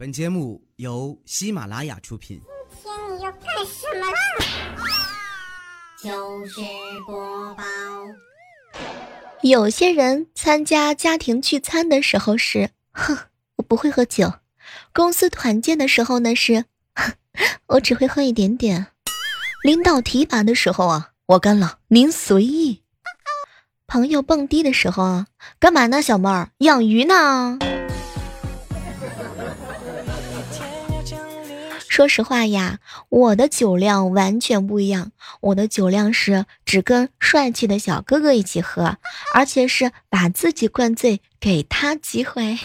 本节目由喜马拉雅出品。今天你要干什么啦？就是播报。有些人参加家庭聚餐的时候是，哼，我不会喝酒；公司团建的时候呢是，哼，我只会喝一点点；领导提拔的时候啊，我干了，您随意；朋友蹦迪的时候啊，干嘛呢，小妹儿？养鱼呢。说实话呀，我的酒量完全不一样。我的酒量是只跟帅气的小哥哥一起喝，而且是把自己灌醉，给他机会。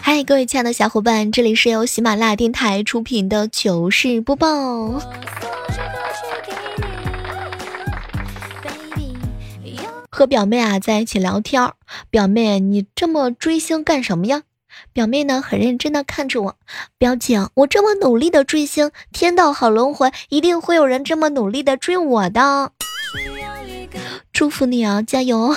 嗨，各位亲爱的小伙伴，这里是由喜马拉雅电台出品的糗事播报。和表妹啊在一起聊天，表妹，你这么追星干什么呀？表妹呢，很认真的看着我，表姐，我这么努力的追星，天道好轮回，一定会有人这么努力的追我的。祝福你啊，加油！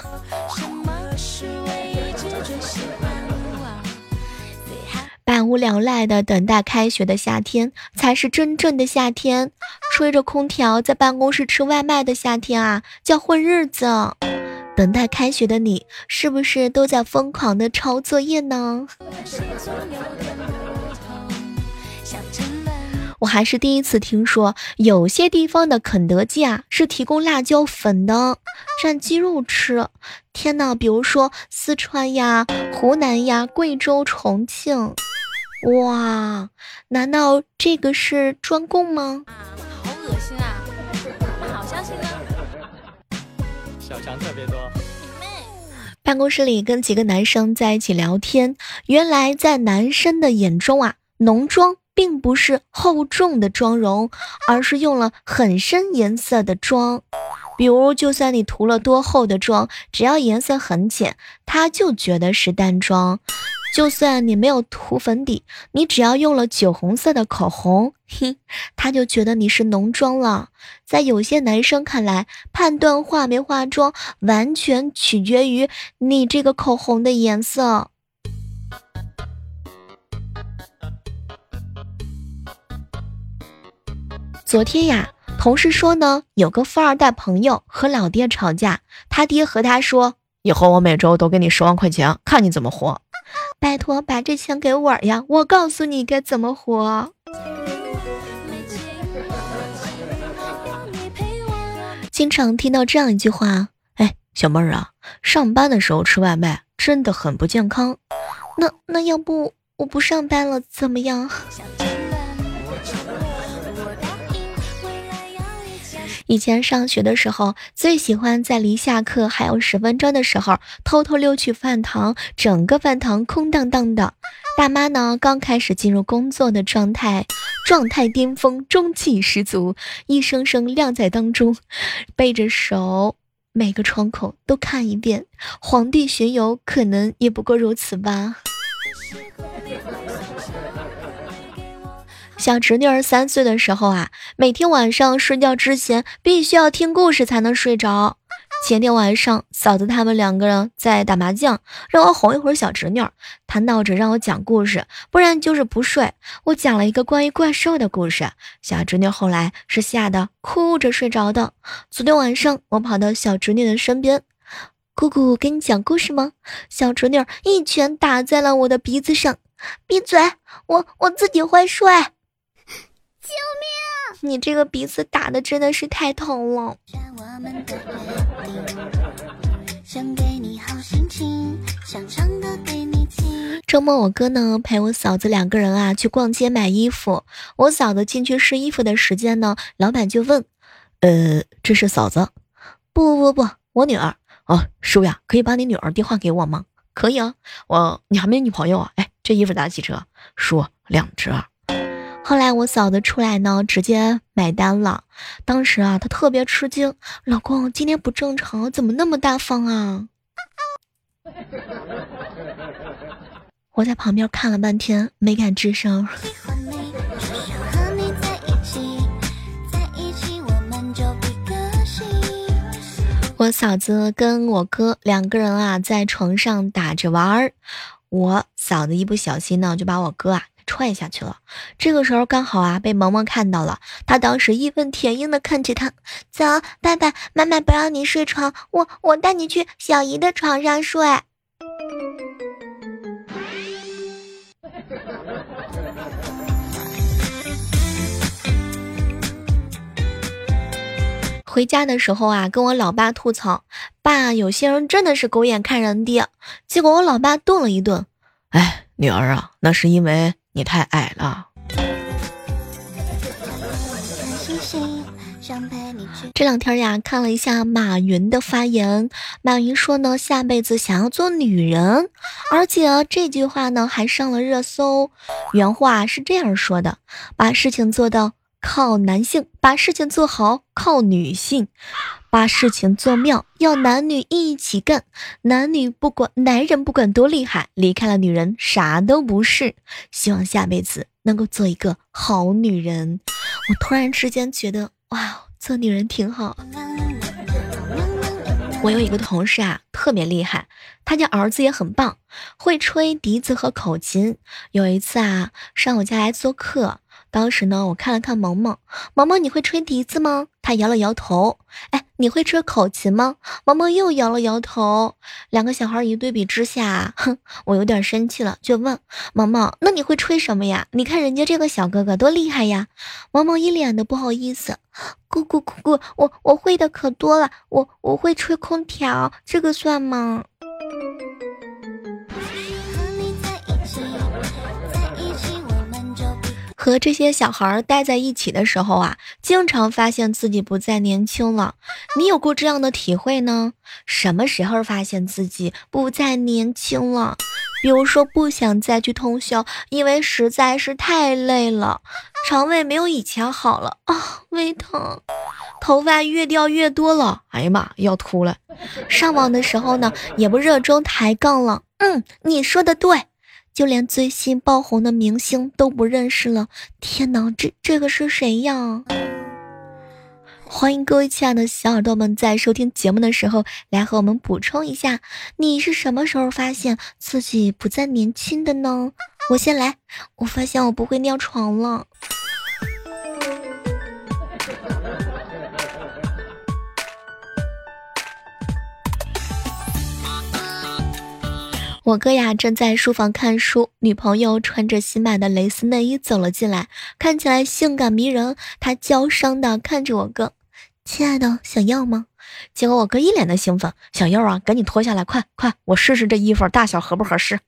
百无聊赖的等待开学的夏天，才是真正的夏天。吹着空调在办公室吃外卖的夏天啊，叫混日子。等待开学的你，是不是都在疯狂的抄作业呢？我还是第一次听说，有些地方的肯德基啊是提供辣椒粉的，蘸鸡肉吃。天呐，比如说四川呀、湖南呀、贵州、重庆，哇，难道这个是专供吗？小强特别多。办公室里跟几个男生在一起聊天，原来在男生的眼中啊，浓妆并不是厚重的妆容，而是用了很深颜色的妆。比如，就算你涂了多厚的妆，只要颜色很浅，他就觉得是淡妆。就算你没有涂粉底，你只要用了酒红色的口红，嘿，他就觉得你是浓妆了。在有些男生看来，判断化没化妆，完全取决于你这个口红的颜色。昨天呀，同事说呢，有个富二代朋友和老爹吵架，他爹和他说：“以后我每周都给你十万块钱，看你怎么活。”拜托，把这钱给我呀！我告诉你该怎么活。经常听到这样一句话：“哎，小妹儿啊，上班的时候吃外卖真的很不健康。”那那要不我不上班了怎么样？以前上学的时候，最喜欢在离下课还有十分钟的时候，偷偷溜去饭堂，整个饭堂空荡荡的。大妈呢，刚开始进入工作的状态，状态巅峰，中气十足，一声声亮在当中，背着手，每个窗口都看一遍。皇帝巡游可能也不过如此吧。小侄女儿三岁的时候啊，每天晚上睡觉之前必须要听故事才能睡着。前天晚上，嫂子他们两个人在打麻将，让我哄一会儿小侄女儿。她闹着让我讲故事，不然就是不睡。我讲了一个关于怪兽的故事，小侄女后来是吓得哭着睡着的。昨天晚上，我跑到小侄女的身边，姑姑给你讲故事吗？小侄女一拳打在了我的鼻子上，闭嘴！我我自己会睡。救命！你这个鼻子打的真的是太疼了。周末我哥呢陪我嫂子两个人啊去逛街买衣服。我嫂子进去试衣服的时间呢，老板就问：“呃，这是嫂子？不不不不，我女儿。哦，叔呀，可以把你女儿电话给我吗？可以啊。我你还没女朋友啊？哎，这衣服打几折？叔，两折。”后来我嫂子出来呢，直接买单了。当时啊，她特别吃惊，老公今天不正常，怎么那么大方啊？我在旁边看了半天，没敢吱声。我嫂子跟我哥两个人啊在床上打着玩儿，我嫂子一不小心呢就把我哥啊踹下去了。这个时候刚好啊被萌萌看到了，他当时义愤填膺的看着他，走，爸爸妈妈不让你睡床，我我带你去小姨的床上睡。回家的时候啊，跟我老爸吐槽，爸，有些人真的是狗眼看人低。结果我老爸顿了一顿，哎，女儿啊，那是因为你太矮了。这两天呀，看了一下马云的发言，马云说呢，下辈子想要做女人，而且这句话呢还上了热搜。原话是这样说的：把事情做到。靠男性把事情做好，靠女性把事情做妙，要男女一起干。男女不管，男人不管多厉害，离开了女人啥都不是。希望下辈子能够做一个好女人。我突然之间觉得，哇，做女人挺好。我有一个同事啊，特别厉害，他家儿子也很棒，会吹笛子和口琴。有一次啊，上我家来做客。当时呢，我看了看萌萌，萌萌你会吹笛子吗？他摇了摇头。哎，你会吹口琴吗？萌萌又摇了摇头。两个小孩一对比之下，哼，我有点生气了，就问萌萌：“那你会吹什么呀？你看人家这个小哥哥多厉害呀！”萌萌一脸的不好意思：“姑姑姑姑，我我会的可多了，我我会吹空调，这个算吗？”和这些小孩待在一起的时候啊，经常发现自己不再年轻了。你有过这样的体会呢？什么时候发现自己不再年轻了？比如说不想再去通宵，因为实在是太累了；肠胃没有以前好了啊，胃疼；头发越掉越多了，哎呀妈，要秃了；上网的时候呢，也不热衷抬杠了。嗯，你说的对。就连最新爆红的明星都不认识了，天哪，这这个是谁呀？欢迎各位亲爱的小耳朵们，在收听节目的时候来和我们补充一下，你是什么时候发现自己不再年轻的呢？我先来，我发现我不会尿床了。我哥呀正在书房看书，女朋友穿着新买的蕾丝内衣走了进来，看起来性感迷人。他娇声的看着我哥：“亲爱的，想要吗？”结果我哥一脸的兴奋：“想要啊，赶紧脱下来，快快，我试试这衣服大小合不合适。”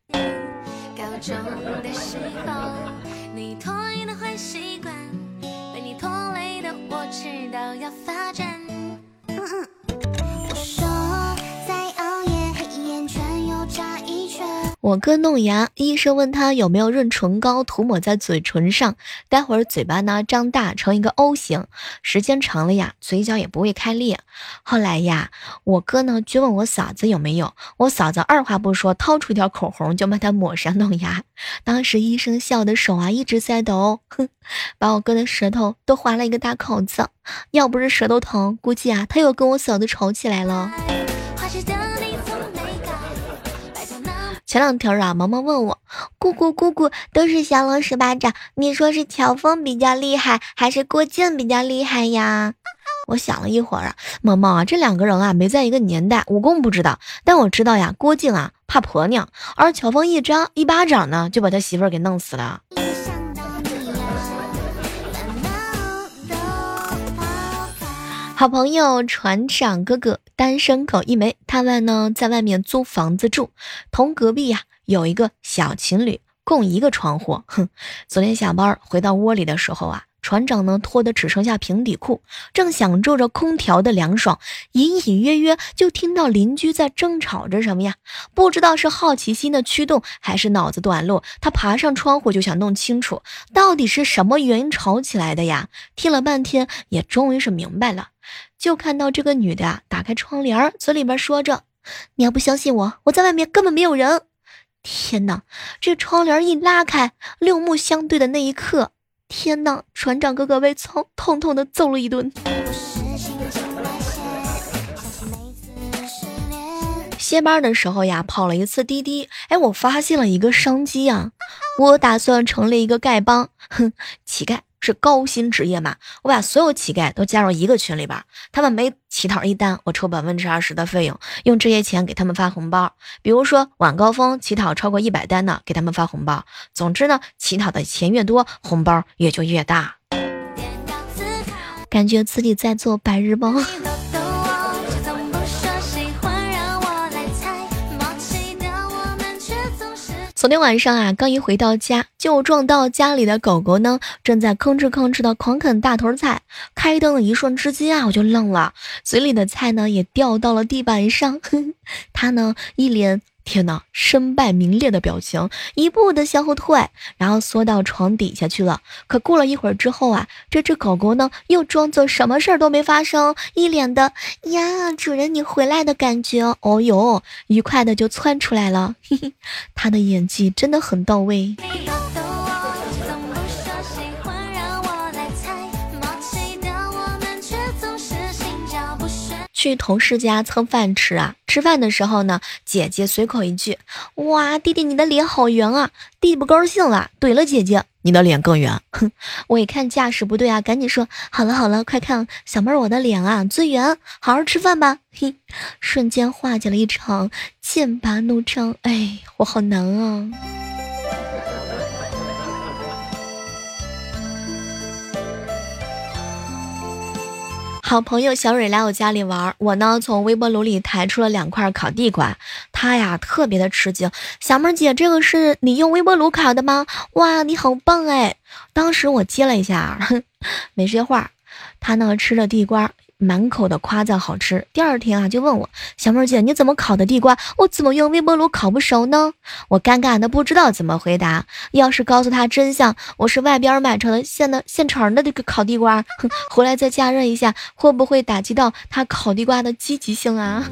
我哥弄牙，医生问他有没有润唇膏涂抹在嘴唇上，待会儿嘴巴呢张大成一个 O 型，时间长了呀，嘴角也不会开裂。后来呀，我哥呢就问我嫂子有没有，我嫂子二话不说，掏出一条口红就帮他抹上弄牙。当时医生笑的手啊一直在抖，哼，把我哥的舌头都划了一个大口子。要不是舌头疼，估计啊他又跟我嫂子吵起来了。前两天啊，萌萌问我，姑姑姑姑都是降龙十八掌，你说是乔峰比较厉害，还是郭靖比较厉害呀？我想了一会儿啊，萌萌啊，这两个人啊没在一个年代，武功不知道，但我知道呀，郭靖啊怕婆娘，而乔峰一张一巴掌呢就把他媳妇儿给弄死了。好朋友船长哥哥单身狗一枚，他们呢在外面租房子住，同隔壁呀有一个小情侣，共一个窗户。哼，昨天下班回到窝里的时候啊，船长呢脱的只剩下平底裤，正享受着空调的凉爽，隐隐约约就听到邻居在争吵着什么呀？不知道是好奇心的驱动，还是脑子短路，他爬上窗户就想弄清楚到底是什么原因吵起来的呀？听了半天，也终于是明白了。就看到这个女的啊，打开窗帘，嘴里边说着：“你要不相信我，我在外面根本没有人。”天哪！这窗帘一拉开，六目相对的那一刻，天哪！船长哥哥被操痛痛的揍了一顿。歇班的时候呀，跑了一次滴滴，哎，我发现了一个商机啊！我打算成立一个丐帮，哼，乞丐是高薪职业嘛，我把所有乞丐都加入一个群里边，他们每乞讨一单，我抽百分之二十的费用，用这些钱给他们发红包。比如说晚高峰乞讨超过一百单的，给他们发红包。总之呢，乞讨的钱越多，红包也就越大。感觉自己在做白日梦。昨天晚上啊，刚一回到家，就撞到家里的狗狗呢，正在吭哧吭哧的狂啃大头菜。开灯的一瞬之间啊，我就愣了，嘴里的菜呢也掉到了地板上。他呢一脸。天呐，身败名裂的表情，一步的向后退，然后缩到床底下去了。可过了一会儿之后啊，这只狗狗呢又装作什么事儿都没发生，一脸的呀，主人你回来的感觉。哦哟，愉快的就窜出来了，嘿嘿，它的演技真的很到位。去同事家蹭饭吃啊！吃饭的时候呢，姐姐随口一句：“哇，弟弟你的脸好圆啊！”弟弟不高兴了，怼了姐姐：“你的脸更圆。”哼，我一看架势不对啊，赶紧说：“好了好了，快看小妹儿我的脸啊，最圆！好好吃饭吧。”嘿，瞬间化解了一场剑拔弩张。哎，我好难啊。好朋友小蕊来我家里玩，我呢从微波炉里抬出了两块烤地瓜，她呀特别的吃惊。小妹姐，这个是你用微波炉烤的吗？哇，你好棒哎！当时我接了一下，没接话。她呢吃着地瓜。满口的夸赞好吃，第二天啊就问我小妹姐你怎么烤的地瓜？我怎么用微波炉烤不熟呢？我尴尬的不知道怎么回答。要是告诉他真相，我是外边买成的现的现成的这个烤地瓜，回来再加热一下，会不会打击到他烤地瓜的积极性啊？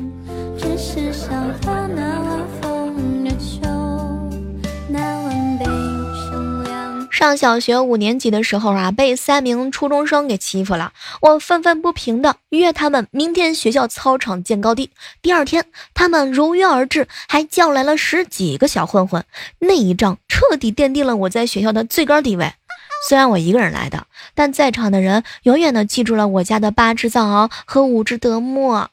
上小学五年级的时候啊，被三名初中生给欺负了，我愤愤不平的约他们明天学校操场见高低。第二天，他们如约而至，还叫来了十几个小混混。那一仗彻底奠定了我在学校的最高地位。虽然我一个人来的，但在场的人永远的记住了我家的八只藏獒和五只德牧。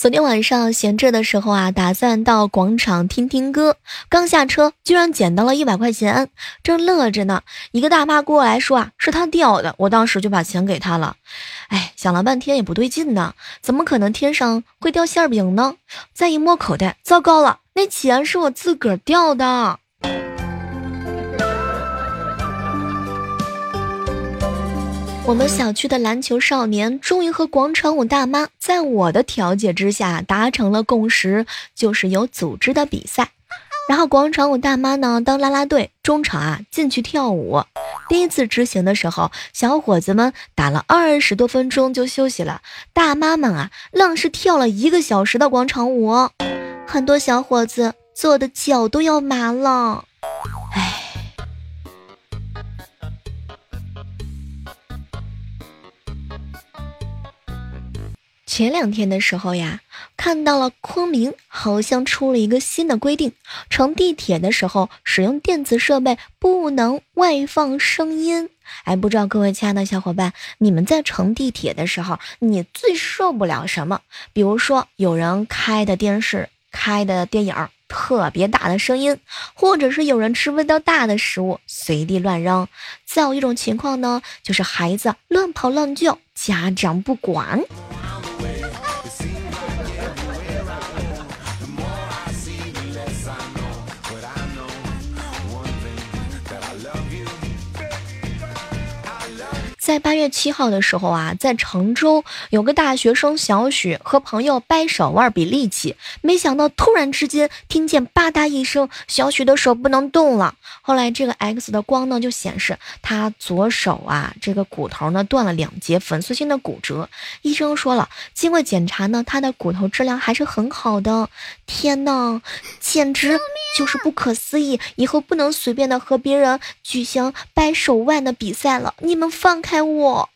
昨天晚上闲着的时候啊，打算到广场听听歌。刚下车，居然捡到了一百块钱，正乐着呢，一个大妈过来说啊，是他掉的。我当时就把钱给他了。哎，想了半天也不对劲呢，怎么可能天上会掉馅饼呢？再一摸口袋，糟糕了，那钱是我自个儿掉的。我们小区的篮球少年终于和广场舞大妈在我的调解之下达成了共识，就是有组织的比赛。然后广场舞大妈呢当啦啦队，中场啊进去跳舞。第一次执行的时候，小伙子们打了二十多分钟就休息了，大妈们啊愣是跳了一个小时的广场舞，很多小伙子坐的脚都要麻了。前两天的时候呀，看到了昆明好像出了一个新的规定，乘地铁的时候使用电子设备不能外放声音。哎，不知道各位亲爱的小伙伴，你们在乘地铁的时候，你最受不了什么？比如说有人开的电视、开的电影特别大的声音，或者是有人吃味道大的食物随地乱扔。再有一种情况呢，就是孩子乱跑乱叫，家长不管。在八月七号的时候啊，在常州有个大学生小许和朋友掰手腕比力气，没想到突然之间听见吧嗒一声，小许的手不能动了。后来这个 X 的光呢就显示他左手啊这个骨头呢断了两节，粉碎性的骨折。医生说了，经过检查呢，他的骨头质量还是很好的。天呐，简直就是不可思议！以后不能随便的和别人举行掰手腕的比赛了，你们放开我！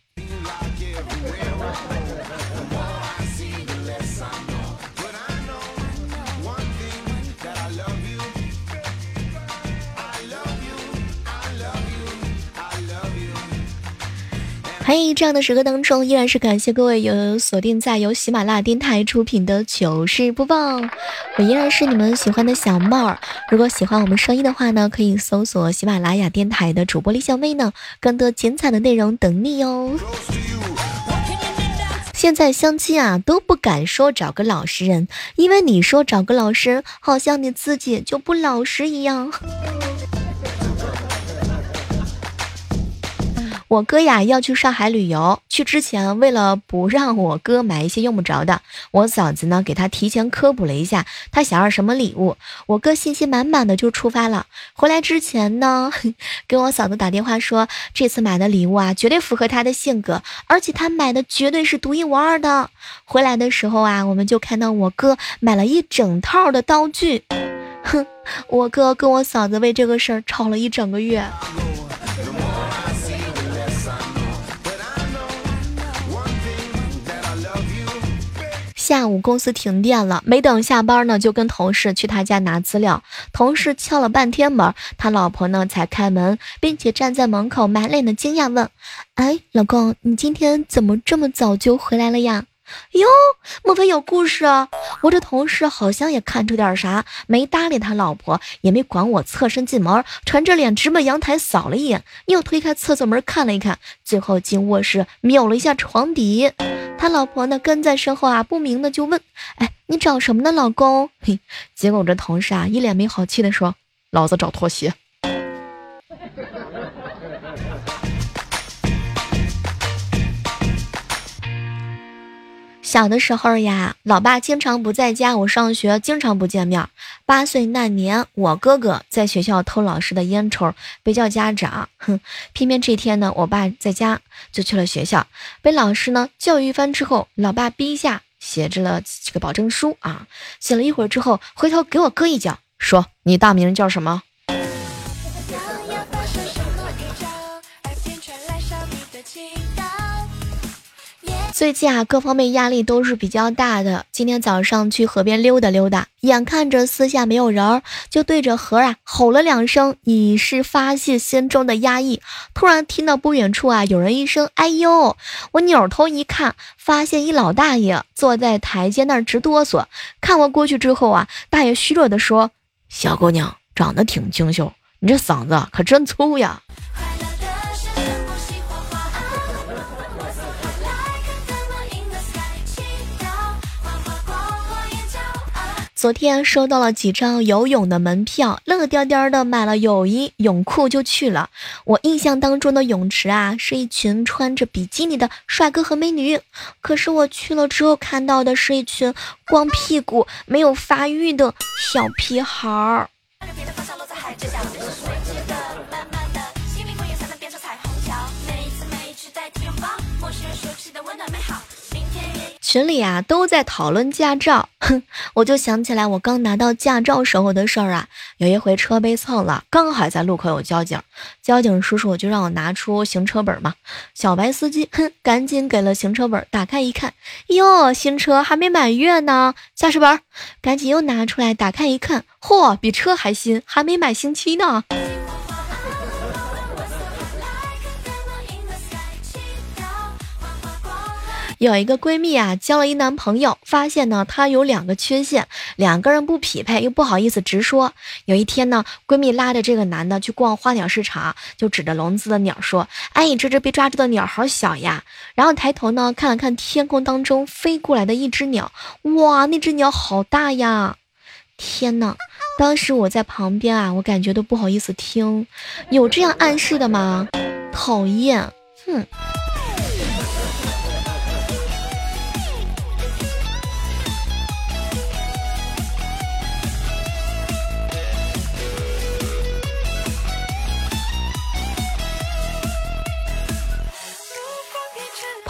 嘿，这样的时刻当中，依然是感谢各位有锁定在由喜马拉雅电台出品的糗事播报。我依然是你们喜欢的小妹儿。如果喜欢我们声音的话呢，可以搜索喜马拉雅电台的主播李小妹呢，更多精彩的内容等你哟。现在相亲啊都不敢说找个老实人，因为你说找个老实人，好像你自己就不老实一样。我哥呀要去上海旅游，去之前为了不让我哥买一些用不着的，我嫂子呢给他提前科普了一下，他想要什么礼物。我哥信心满满的就出发了。回来之前呢，给我嫂子打电话说，这次买的礼物啊绝对符合他的性格，而且他买的绝对是独一无二的。回来的时候啊，我们就看到我哥买了一整套的道具。哼，我哥跟我嫂子为这个事儿吵了一整个月。下午公司停电了，没等下班呢，就跟同事去他家拿资料。同事敲了半天门，他老婆呢才开门，并且站在门口满脸的惊讶问：“哎，老公，你今天怎么这么早就回来了呀？”哟，莫非有故事啊？我这同事好像也看出点啥，没搭理他老婆，也没管我，侧身进门，沉着脸直奔阳台扫了一眼，又推开厕所门看了一看，最后进卧室瞄了一下床底。他老婆呢跟在身后啊，不明的就问：“哎，你找什么呢，老公？”嘿，结果我这同事啊一脸没好气的说：“老子找拖鞋。”小的时候呀，老爸经常不在家，我上学经常不见面。八岁那年，我哥哥在学校偷老师的烟抽，被叫家长。哼，偏偏这天呢，我爸在家就去了学校，被老师呢教育一番之后，老爸逼下写着了这个保证书啊。写了一会儿之后，回头给我哥一脚，说：“你大名叫什么？”最近啊，各方面压力都是比较大的。今天早上去河边溜达溜达，眼看着四下没有人儿，就对着河啊吼了两声，以示发泄心中的压抑。突然听到不远处啊有人一声“哎呦”，我扭头一看，发现一老大爷坐在台阶那儿直哆嗦。看我过去之后啊，大爷虚弱的说：“小姑娘长得挺清秀，你这嗓子可真粗呀。”昨天收到了几张游泳的门票，乐颠颠的买了泳衣泳裤就去了。我印象当中的泳池啊，是一群穿着比基尼的帅哥和美女。可是我去了之后，看到的是一群光屁股没有发育的小屁孩儿。群里啊都在讨论驾照，哼，我就想起来我刚拿到驾照时候的事儿啊。有一回车被蹭了，刚好在路口有交警，交警叔叔就让我拿出行车本嘛。小白司机哼，赶紧给了行车本，打开一看，哟，新车还没满月呢。驾驶本，赶紧又拿出来，打开一看，嚯，比车还新，还没满星期呢。有一个闺蜜啊，交了一男朋友，发现呢他有两个缺陷，两个人不匹配，又不好意思直说。有一天呢，闺蜜拉着这个男的去逛花鸟市场，就指着笼子的鸟说：“哎，这只被抓住的鸟好小呀。”然后抬头呢看了看天空当中飞过来的一只鸟，哇，那只鸟好大呀！天呐，当时我在旁边啊，我感觉都不好意思听，有这样暗示的吗？讨厌，哼。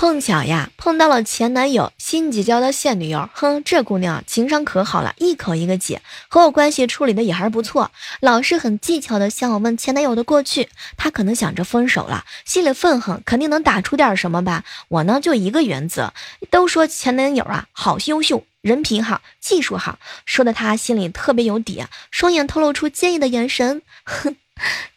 碰巧呀，碰到了前男友新结交的现女友。哼，这姑娘情商可好了，一口一个姐，和我关系处理的也还是不错。老是很技巧的向我问前男友的过去，她可能想着分手了，心里愤恨，肯定能打出点什么吧。我呢，就一个原则，都说前男友啊好优秀，人品好，技术好，说的她心里特别有底，双眼透露出坚毅的眼神。哼，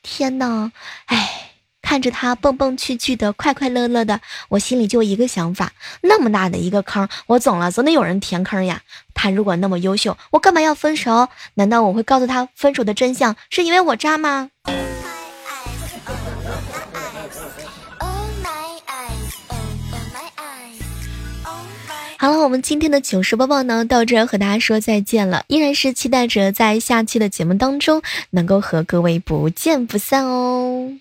天哪，哎。看着他蹦蹦趣趣的，快快乐乐的，我心里就一个想法：那么大的一个坑，我走了总得有人填坑呀。他如果那么优秀，我干嘛要分手？难道我会告诉他分手的真相是因为我渣吗？好了，我们今天的糗事播报呢，到这和大家说再见了。依然是期待着在下期的节目当中能够和各位不见不散哦。